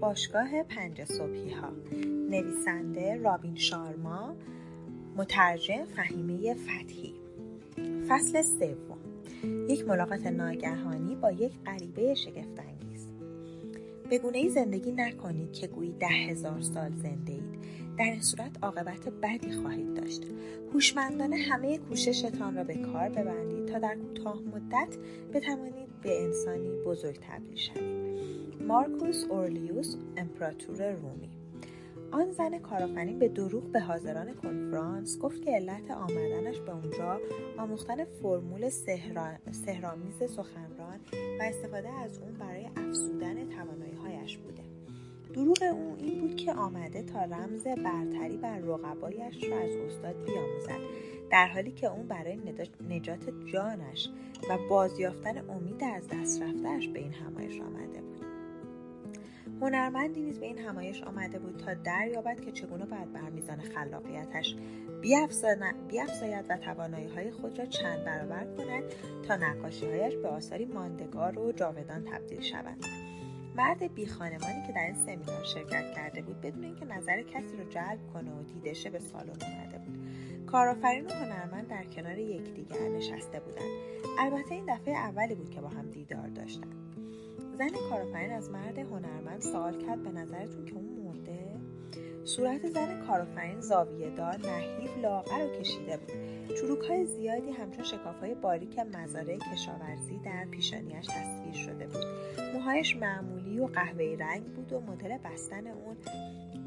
باشگاه پنج صبحی ها نویسنده رابین شارما مترجم فهیمه فتحی. فصل سوم. یک ملاقات ناگهانی با یک غریبه شگفتانگیز. به گونه ای زندگی نکنید که گویی ده هزار سال زنده اید. در این صورت عاقبت بدی خواهید داشت. هوشمندانه همه کوششتان را به کار ببندید تا در کوتاه مدت بتوانید به انسانی بزرگ تبدیل شوید مارکوس اورلیوس امپراتور رومی. آن زن کارآفرین به دروغ به حاضران کنفرانس گفت که علت آمدنش به اونجا آموختن فرمول سهرامیز سخنران و استفاده از اون برای افزودن تواناییهایش بوده. دروغ او این بود که آمده تا رمز برتری بر رقبایش را از استاد بیاموزد در حالی که اون برای نجات جانش و بازیافتن امید از دست رفتهش به این همایش آمده. هنرمندی نیز به این همایش آمده بود تا دریابد که چگونه باید بر میزان خلاقیتش بیافزاید و توانایی های خود را چند برابر کند تا نقاشیهایش به آثاری ماندگار و جاودان تبدیل شود مرد بی خانمانی که در این سمینار شرکت کرده بود بدون اینکه نظر کسی را جلب کنه و دیدشه به سالن آمده بود. کارآفرین و هنرمند در کنار یکدیگر نشسته بودند. البته این دفعه اولی بود که با هم دیدار داشتند. زن کارآفرین از مرد هنرمند سوال کرد به نظرتون که اون مرده؟ صورت زن کارآفرین زاویه دار نحیف لاغر و کشیده بود. چروک های زیادی همچون شکاف های باریک مزارع کشاورزی در پیشانیش تصویر شده بود. موهایش معمولی و قهوه‌ای رنگ بود و مدل بستن اون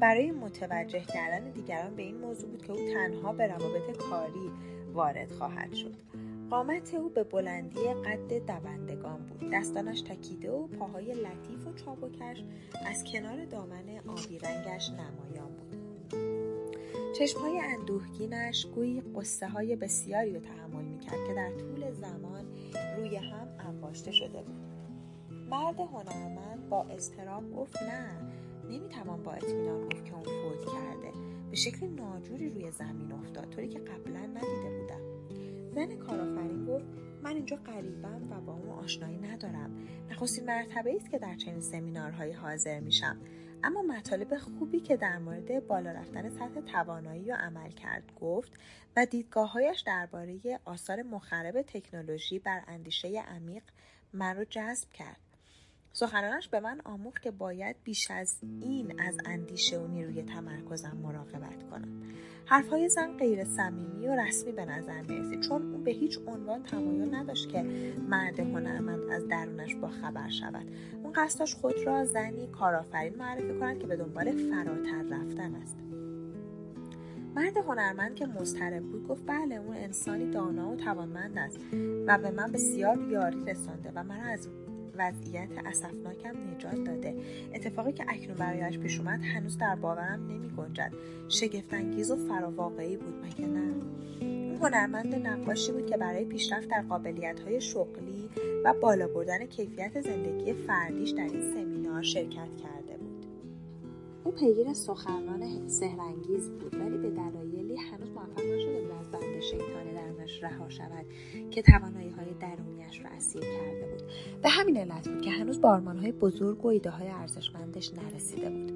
برای متوجه کردن دیگران به این موضوع بود که او تنها به روابط کاری وارد خواهد شد. قامت او به بلندی قد دوندگان بود. دستانش تکیده و پاهای لطیف و چابکش از کنار دامن آبی رنگش نمایان بود. چشمهای اندوهگینش گویی قصه های بسیاری رو تحمل می‌کرد که در طول زمان روی هم انباشته شده بود. مرد هنرمند با اضطراب گفت نه نمی‌توان با اطمینان گفت که اون فوت کرده. به شکل ناجوری روی زمین افتاد طوری که قبلا ندیده بودم. زن کارآفرین گفت من اینجا غریبم و با اون آشنایی ندارم. نخستین مرتبه است که در چنین سمینارهایی حاضر میشم. اما مطالب خوبی که در مورد بالا رفتن سطح توانایی و عمل کرد گفت و دیدگاههایش درباره آثار مخرب تکنولوژی بر اندیشه عمیق من رو جذب کرد. سخنانش به من آموخت که باید بیش از این از اندیشه و نیروی تمرکزم مراقبت کنم. حرفهای زن غیر صمیمی و رسمی به نظر می‌رسید چون او به هیچ عنوان تمایل نداشت که مرد هنرمند از درونش با خبر شود. اون قصدش خود را زنی کارآفرین معرفی کند که به دنبال فراتر رفتن است. مرد هنرمند که مضطرب بود گفت بله اون انسانی دانا و توانمند است و به من بسیار یاری رسانده و مرا از وضعیت اسفناکم نجات داده. اتفاقی که اکنون برایش پیش اومد هنوز در باورم نمی گنجد. شگفتانگیز و فراواقعی بود مگه نه؟ اون هنرمند نقاشی بود که برای پیشرفت در قابلیت های شغلی و بالا بردن کیفیت زندگی فردیش در این سمینار شرکت کرده بود. او پیگیر سخنران سهرنگیز بود ولی به دلایلی هنوز موفق نشده بود از بند شیطان درونش رها شود که توانایی های درونیش را اسیر کرده بود. به همین علت بود که هنوز به های بزرگ و ایده های ارزشمندش نرسیده بود.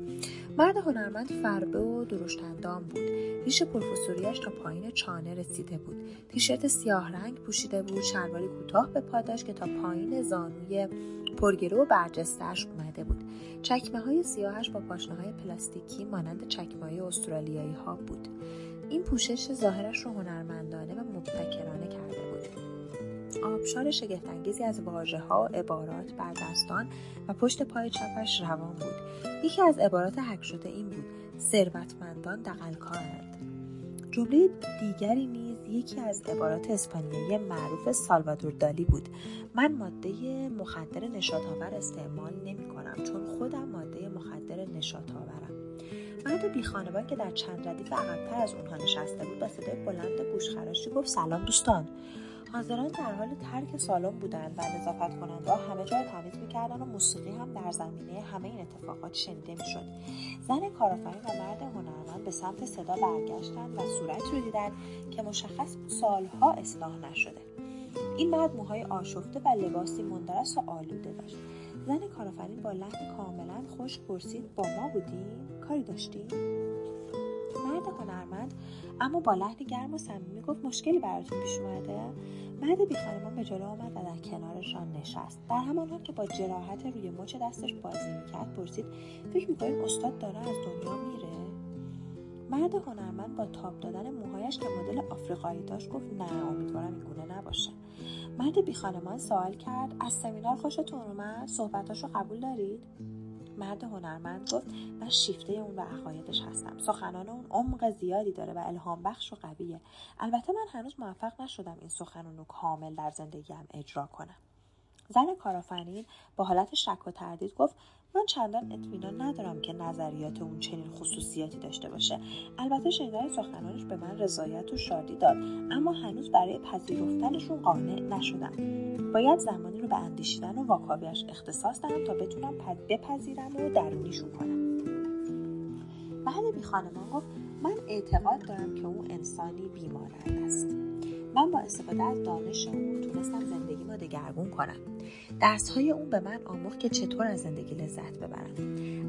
مرد هنرمند فربه و درشتندام بود. ریش پروفسوریش تا پایین چانه رسیده بود. تیشرت سیاه رنگ پوشیده بود. شلواری کوتاه به پاداش که تا پایین زانوی پرگرو و برجستهاش اومده بود. چکمه های سیاهش با پاشنه های پلاستیکی مانند چکمه های استرالیایی ها بود. این پوشش ظاهرش رو هنرمندانه و مبتکرانه آبشار شگفتانگیزی از واژه ها و عبارات بر دستان و پشت پای چپش روان بود. یکی از عبارات حک شده این بود ثروتمندان دقلکارند جمله دیگری نیز یکی از عبارات اسپانیایی معروف سالوادور دالی بود. من ماده مخدر نشاطآور استعمال نمی کنم چون خودم ماده مخدر نشاطآورم. مرد بی خانوان که در چند ردیف عقبتر از اونها نشسته بود با صدای بلند گوشخراشی گفت سلام دوستان. حاضران در حال ترک سالن بودند و نظافت کننده همه جا تمیز می‌کردن و موسیقی هم در زمینه همه این اتفاقات شنیده می‌شد. زن کارآفرین و مرد هنرمند به سمت صدا برگشتند و صورت رو دیدن که مشخص سالها اصلاح نشده. این مرد موهای آشفته و لباسی مندرس و آلوده داشت. زن کارآفرین با لحن کاملا خوش پرسید با ما بودیم کاری داشتیم مرد هنرمند اما با لحن گرم و صمیمی گفت مشکلی براتون پیش اومده؟ مرد بیخانمان به جلو آمد و در کنارشان نشست. در همان حال که با جراحت روی مچ دستش بازی می‌کرد پرسید فکر می‌کنید استاد داره از دنیا میره؟ مرد هنرمند با تاب دادن موهایش که مدل آفریقایی داشت گفت نه امیدوارم این گونه نباشه. مرد بیخانمان سوال کرد از سمینار خوشتون اومد؟ صحبتاشو قبول دارید؟ مرد هنرمند گفت من شیفته اون و عقایدش هستم. سخنان اون عمق زیادی داره و الهام بخش و قویه. البته من هنوز موفق نشدم این سخنان رو کامل در زندگیم اجرا کنم. زن کارآفرین با حالت شک و تردید گفت من چندان اطمینان ندارم که نظریات اون چنین خصوصیاتی داشته باشه. البته شنیدن سخنانش به من رضایت و شادی داد اما هنوز برای پذیرفتنشون قانع نشدم. باید زمانی رو به اندیشیدن و واکاویش اختصاص دهم تا بتونم بپذیرم و درونیشون کنم. بعد بی خانمان گفت من اعتقاد دارم که او انسانی بیمارند است. من با استفاده از دانش اون تونستم زندگی ما دگرگون کنم. درس های اون به من آموخت که چطور از زندگی لذت ببرم.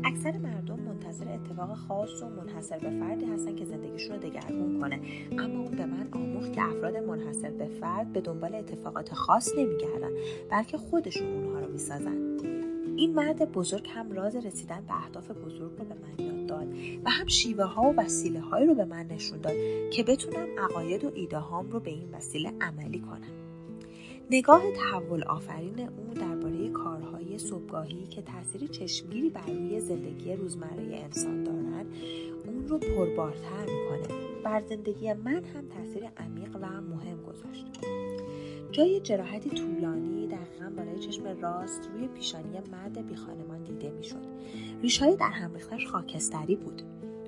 اکثر مردم منتظر اتفاق خاص و منحصر به فردی هستن که زندگیشون رو دگرگون کنه. اما اون به من آموخت که افراد منحصر به فرد به دنبال اتفاقات خاص نمیگردن بلکه خودشون اونها رو می‌سازن. این مرد بزرگ هم راز رسیدن به اهداف بزرگ رو به من یاد داد و هم شیوه ها و وسیله هایی رو به من نشون داد که بتونم عقاید و ایده هام رو به این وسیله عملی کنم. نگاه تحول آفرین او درباره کارهای صبحگاهی که تاثیر چشمگیری بر روی زندگی روزمره انسان دارند اون رو پربارتر می‌کنه. بر زندگی من هم تاثیر عمیق و مهم گذاشت. جای جراحتی طولانی دقیقا بالای چشم راست روی پیشانی مرد بیخانمان دیده می‌شد. ریشهای در هم ریختش خاکستری بود.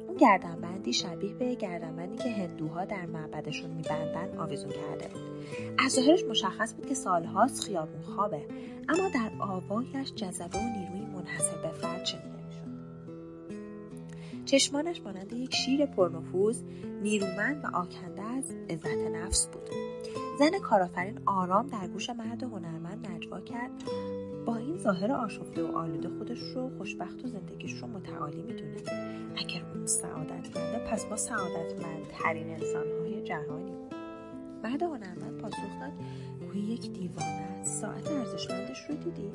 اون گردنبندی شبیه به گردنبندی که هندوها در معبدشون میبندن آویزون کرده بود. از ظاهرش مشخص بود که سالهاست خیابون خوابه اما در آوایش جذبه و نیروی منحصر به فرد شنیده می‌شد. چشمانش مانند یک شیر پرنفوذ نیرومند و آکنده از عزت نفس بود. زن کارآفرین آرام در گوش مرد هنرمند نجوا کرد. با این ظاهر آشفته و آلوده خودش رو خوشبخت و زندگیش رو متعالی می‌دونه. اگر اون سعادتمنده پس ما سعادتمندترین انسانهای جهانی بعد هنرمند پاسخ داد گویی یک دیوانه ساعت ارزشمندش رو دیدی؟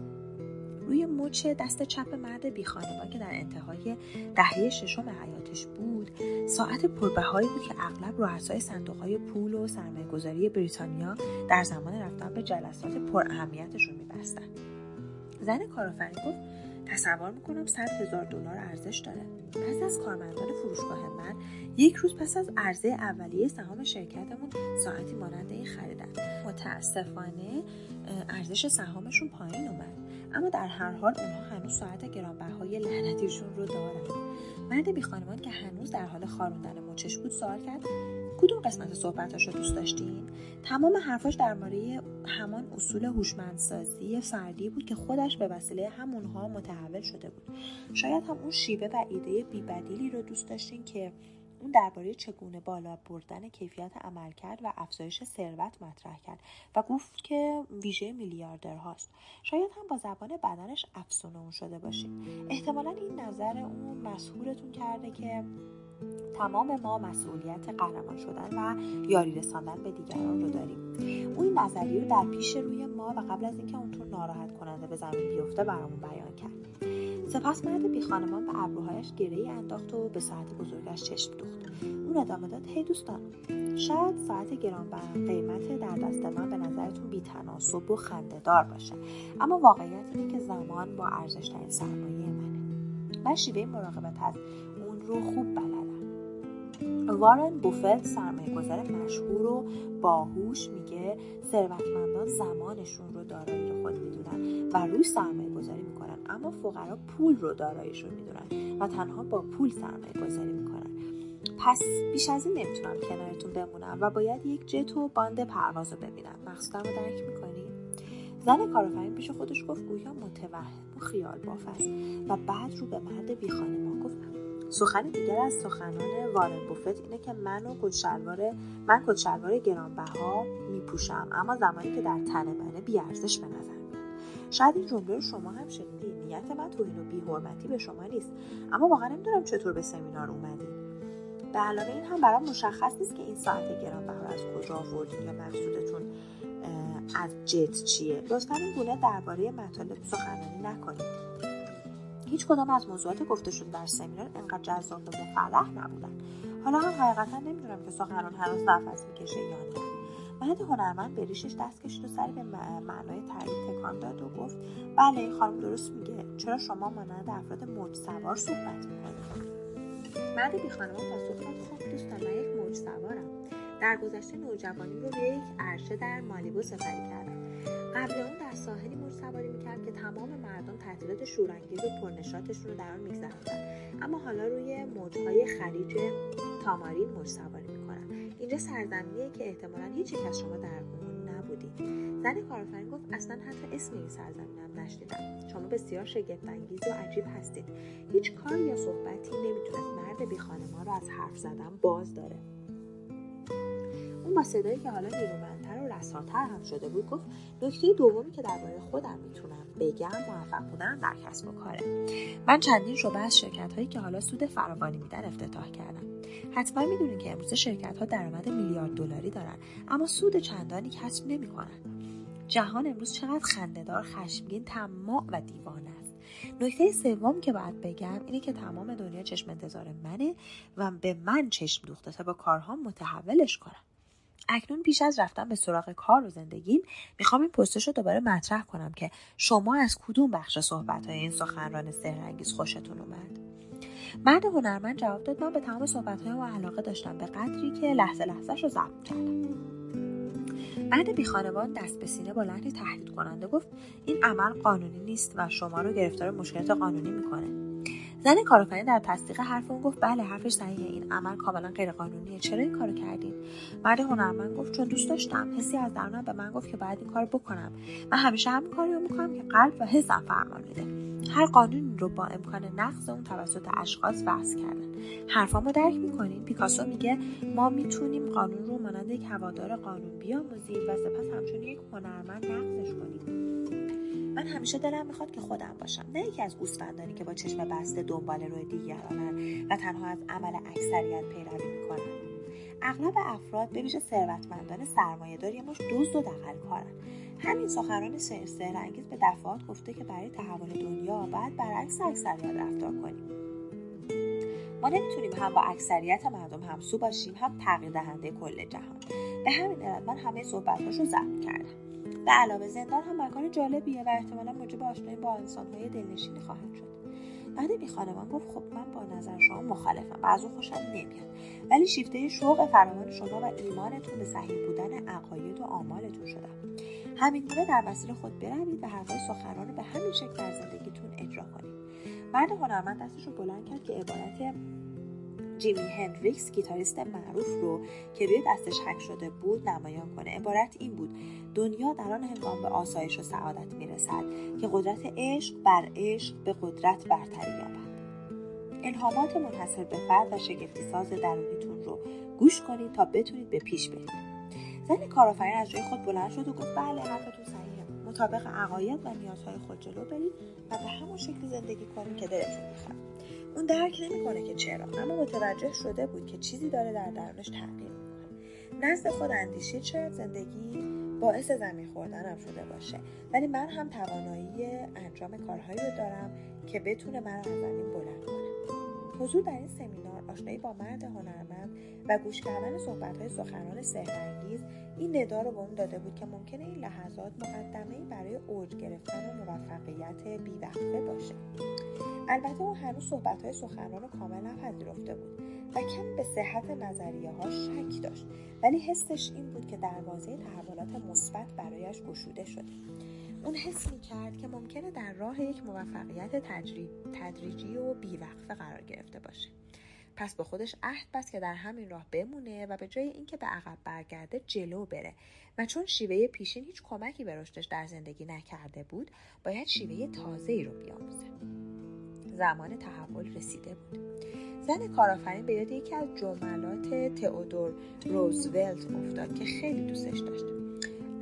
روی مچ دست چپ مرد بیخانمان که در انتهای دهه ششم حیاتش بود. ساعت پربهایی بود که اغلب رؤسای صندوقهای پول و سرمایهگذاری بریتانیا در زمان رفتن به جلسات پر اهمیتشون میبستن. زن کارآفرین گفت تصور می‌کنم صد هزار دلار ارزش داره. بعضی از کارمندان فروشگاه من یک روز پس از عرضه اولیه سهام شرکتمون ساعتی مانند این خریدن. متاسفانه ارزش سهامشون پایین اومد. اما در هر حال اونها هنوز ساعت گرانبهای لعنتیشون رو دارن. مرد بیخانمان که هنوز در حال خاروندن مچش بود سوال کرد کدوم قسمت صحبتاش رو دوست داشتین؟ تمام حرفاش مورد همان اصول هوشمندسازی فردی بود که خودش به وسیله همونها متحول شده بود. شاید هم اون شیوه و ایده بیبدیلی رو دوست داشتین که اون درباره چگونه بالا بردن کیفیت عمل کرد و افزایش ثروت مطرح کرد و گفت که ویژه میلیاردر هاست شاید هم با زبان بدنش افسونه اون شده باشید احتمالا این نظر اون مسهورتون کرده که تمام ما مسئولیت قهرمان شدن و یاری رساندن به دیگران رو داریم. اون این نظریه رو در پیش روی ما و قبل از اینکه اونطور ناراحت کننده به زمین بیفته برامون بیان کرد. سپس مرد بی خانمان به ابروهایش گره انداخت و به ساعت بزرگش چشم دوخت. اون ادامه داد هی دوستان شاید ساعت گرانبها قیمت در دست من به نظرتون بیتناسب و خندهدار باشه اما واقعیت اینه که زمان با ارزشترین سرمایه منه من شیوه مراقبت از اون رو خوب بلدم. وارن بوفت سرمایه گذار مشهور و باهوش میگه ثروتمندان زمانشون رو دارایی خود می‌دونن و روی سرمایه اما فقرا پول رو داراییشون می‌دونن و تنها با پول سرمایه گذاری می‌کنن. پس بیش از این نمی‌تونم کنارتون بمونم و باید یک جت و باند پرواز رو ببینم. مقصودم رو درک می‌کنی؟ زن کارآفرین پیش خودش گفت گویا متوهم و خیال باف است و بعد رو به مرد بیخانه ما گفت سخن دیگر از سخنان وارن بوفت اینه که من و کچلوار من کچلوار گرانبها میپوشم اما زمانی که در تن منه بیارزش به نظر شاید این جمله شما هم شنیدید نیت من توهین و بیحرمتی به شما نیست. اما واقعا نمی‌دونم چطور به سمینار اومدید به علاوه این هم برام مشخص نیست که این ساعت گرانبها از کجا آوردین یا مقصودتون از جت چیه. لطفا این گونه درباره مطالب سخنرانی نکنید. هیچ کدام از موضوعات گفته شده در سمینار انقدر جذاب و مفرح نبودن. حالا هم حقیقتا نمی‌دونم که سخنران هنوز نفس می‌کشه یا نه. مرد هنرمند به ریشش دست کشید و سری به معنای تایید تکان داد و گفت بله خانم درست میگه. چرا شما مانند افراد موج سوار صحبت می‌کنید؟ مرد بیخانمان پاسخ داد. خب دوستان من یک موج سوارم در گذشته نوجوانی رو به یک عرشه در مالیبو سفری کردم. قبل اون در ساحلی موج سواری می‌کرد که تمام مردم تعطیلات شورانگیز و پرنشاتشون رو در آن میگذراندن اما حالا روی موجهای خلیج تامارین موج سواری اینجا سرزمینیه که احتمالا هیچ یک از شما در اون نبودید زن کارآفرین گفت اصلا حتی اسم این سرزمینم نشنیدم. شما بسیار شگفتانگیز و عجیب هستید. هیچ کار یا صحبتی نمی‌تونست مرد بیخانمان رو از حرف زدن باز داره. اون با صدایی که حالا نیرومندتر و رساتر هم شده بود گفت نکته دومی که درباره خودم می‌تونم بگم موفق بودن در کسب و کاره. من چندین شعبه از شرکت هایی که حالا سود فراوانی میدن افتتاح کردم. حتما می‌دونید که امروز شرکت ها درآمد میلیارد دلاری دارن اما سود چندانی کسب نمی‌کنن. جهان امروز چقدر خندهدار خشمگین طماع و دیوانه است. نکته سوم که باید بگم اینه که تمام دنیا چشم انتظار منه و به من چشم دوخته تا با کارها متحولش کنم. اکنون پیش از رفتن به سراغ کار و زندگیم می‌خوام این پستش رو دوباره مطرح کنم که شما از کدوم بخش صحبت های این سخنران سهرنگیز خوشتون اومد؟ مرد هنرمند جواب داد من به تمام صحبت های علاقه داشتم به قدری که لحظه لحظهش رو ضبط کردم. مرد بیخانوان دست به سینه با لحنی تهدید کننده گفت این عمل قانونی نیست و شما رو گرفتار مشکلات قانونی می‌کنه. زن کارآفرین در تصدیق حرف اون گفت بله حرفش صحیحه. این عمل کاملا غیرقانونیه. چرا این کارو کردین؟ مرد هنرمند گفت چون دوست داشتم. حسی از درونم به من گفت که باید این کار بکنم. من همیشه همین کاری رو می‌کنم که قلب و حسم فرمان میده. هر قانونی رو با امکان نقض اون توسط اشخاص وضع کردن. حرفامو درک می‌کنین. پیکاسو میگه ما می‌تونیم قانون رو مانند یک هوادار قانون بیاموزیم و سپس همچون یک هنرمند نقضش کنیم. من همیشه دلم می‌خواد که خودم باشم. نه یکی از گوسفندانی که با چشم بسته دنبال روی دیگرانن و تنها از عمل اکثریت پیروی می‌کنن. اغلب افراد به ویژه ثروتمندان سرمایهدار یه مش دزد و دغلکارن همین سخنران سهرانگیز به دفعات گفته که برای تحول دنیا باید برعکس اکثریت رفتار کنیم. ما نمی‌تونیم هم با اکثریت مردم همسو باشیم هم تغییر دهنده کل جهان. به همین علت من همه صحبتهاش رو ضبط کردم. به علاوه زندان هم مکان جالبیه و احتمالا موجب آشنایی با انسانهای دلنشینی خواهد شد. بعد بی خانمان گفت خب من با نظر شما مخالفم و از اون خوشم نمیاد. ولی شیفته شوق فراوان شما و ایمانتون به صحیح بودن عقاید و آمالتون شدم همین گونه در مسیر خود بروید و حرفهای سخنران رو به همین شکل در زندگیتون اجرا کنید. مرد هنرمند دستش رو بلند کرد که عبارت جیمی هندریکس گیتاریست معروف رو که روی دستش حک شده بود نمایان کنه. عبارت این بود دنیا در آن هنگام به آسایش و سعادت می‌رسد که قدرت عشق بر عشق به قدرت برتری یابد. الهامات منحصر به فرد و شگفتی ساز درونیتون رو گوش کنید تا بتونید به پیش برید. زن کارآفرین از جای خود بلند شد و گفت بله حرفتون مطابق عقاید و نیازهای خود جلو برید و به همون شکلی زندگی کنید که دلتون می‌خواد. اون درک نمی‌کنه که چرا اما متوجه شده بود که چیزی داره در درونش تغییر می‌کنه. نزد خود اندیشید شاید زندگی باعث زمین خوردنم شده باشه ولی من هم توانایی انجام کارهایی رو دارم که بتونه من از زمین بلند کنه. حضور در این سمینار آشنایی با مرد هنرمند و گوش کردن صحبتهای سخنران سهرانگیز این ندا رو به اون داده بود که ممکنه این لحظات مقدمه برای اوج گرفتن و موفقیت بیوقفه باشه. البته او هنوز صحبتهای سخنران رو کامل نپذیرفته بود و کمی به صحت نظریه ها شک داشت. ولی حسش این بود که دروازه تحولات مثبت برایش گشوده شده اون حس می کرد که ممکنه در راه یک موفقیت تدریجی و بیوقفه قرار گرفته باشه. پس به خودش عهد بست که در همین راه بمونه و به جای اینکه به عقب برگرده جلو بره. و چون شیوه پیشین هیچ کمکی به رشدش در زندگی نکرده بود باید شیوه تازه ای رو بیاموزه. زمان تحول رسیده بود. زن کارآفرین به یاد یکی از جملات تئودور روزولت افتاد که خیلی دوستش داشت.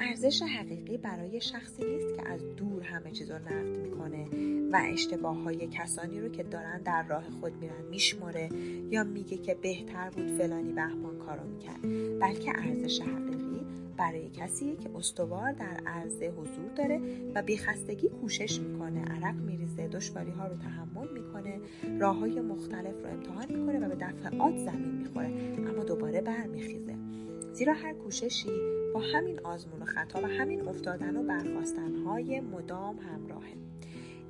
ارزش حقیقی برای شخصی نیست که از دور همه چیز رو نقد می‌کنه و اشتباه های کسانی رو که دارن در راه خود میرن میشمره یا میگه که بهتر بود فلانی بهمان کارو می‌کرد. بلکه ارزش حقیقی برای کسی که استوار در عرضه حضور داره و بیخستگی کوشش می‌کنه عرق میریزه دشواری ها رو تحمل می‌کنه راه های مختلف رو امتحان می‌کنه و به دفعات زمین می‌خوره اما دوباره برمیخیزه. زیرا هر کوششی با همین آزمون و خطا و همین افتادن و برخواستن های مدام همراهه.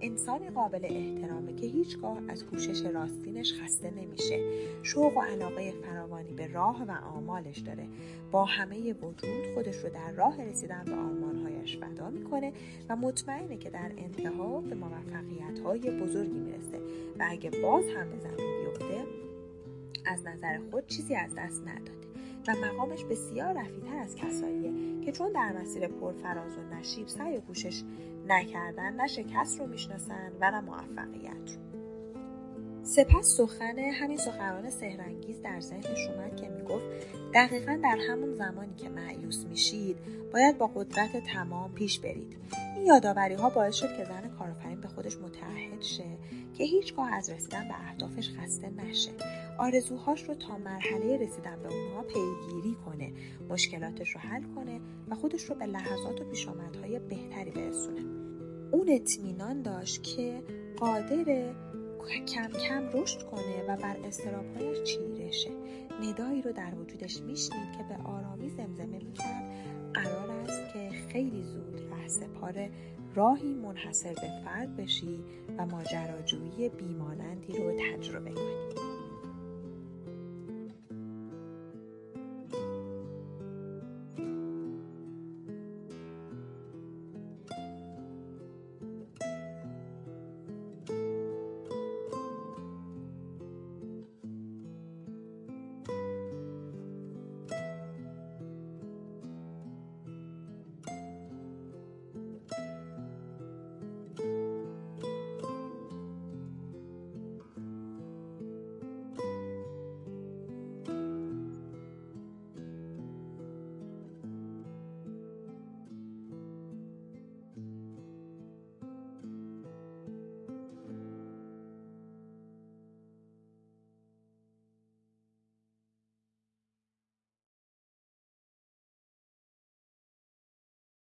انسانی قابل احترامه که هیچگاه از کوشش راستینش خسته نمیشه. شوق و علاقه فراوانی به راه و آمالش داره. با همه وجود خودش رو در راه رسیدن به آرمانهایش فدا می‌کنه و مطمئنه که در انتها به موفقیت های بزرگی می‌رسه. و اگه باز هم به زمین بیفته از نظر خود چیزی از دست نداده. و مقامش بسیار رفیتر از کساییه که چون در مسیر پرفراز و نشیب سعی و کوشش نکردن نه شکست رو می‌شناسن و نه موفقیت. رو سپس سخن همین سخنران سهرنگیز در ذهنش اومد که می‌گفت دقیقا در همون زمانی که معیوس میشید باید با قدرت تمام پیش برید. این یادآوری ها باعث شد که زن کارآفرین به خودش متعهد شه که هیچگاه از رسیدن به اهدافش خسته نشه. آرزوهاش رو تا مرحله رسیدن به اونها پیگیری کنه مشکلاتش رو حل کنه و خودش رو به لحظات و پیشامدهای بهتری برسونه. اون اطمینان داشت که قادر کم کم رشد کنه و بر استرابهایش چیره شه. ندایی رو در وجودش میشنید که به آرامی زمزمه می‌کرد. قرار است که خیلی زود ره سپار راهی منحصر به فرد بشی و ماجراجویی بیمانندی رو تجربه کنی.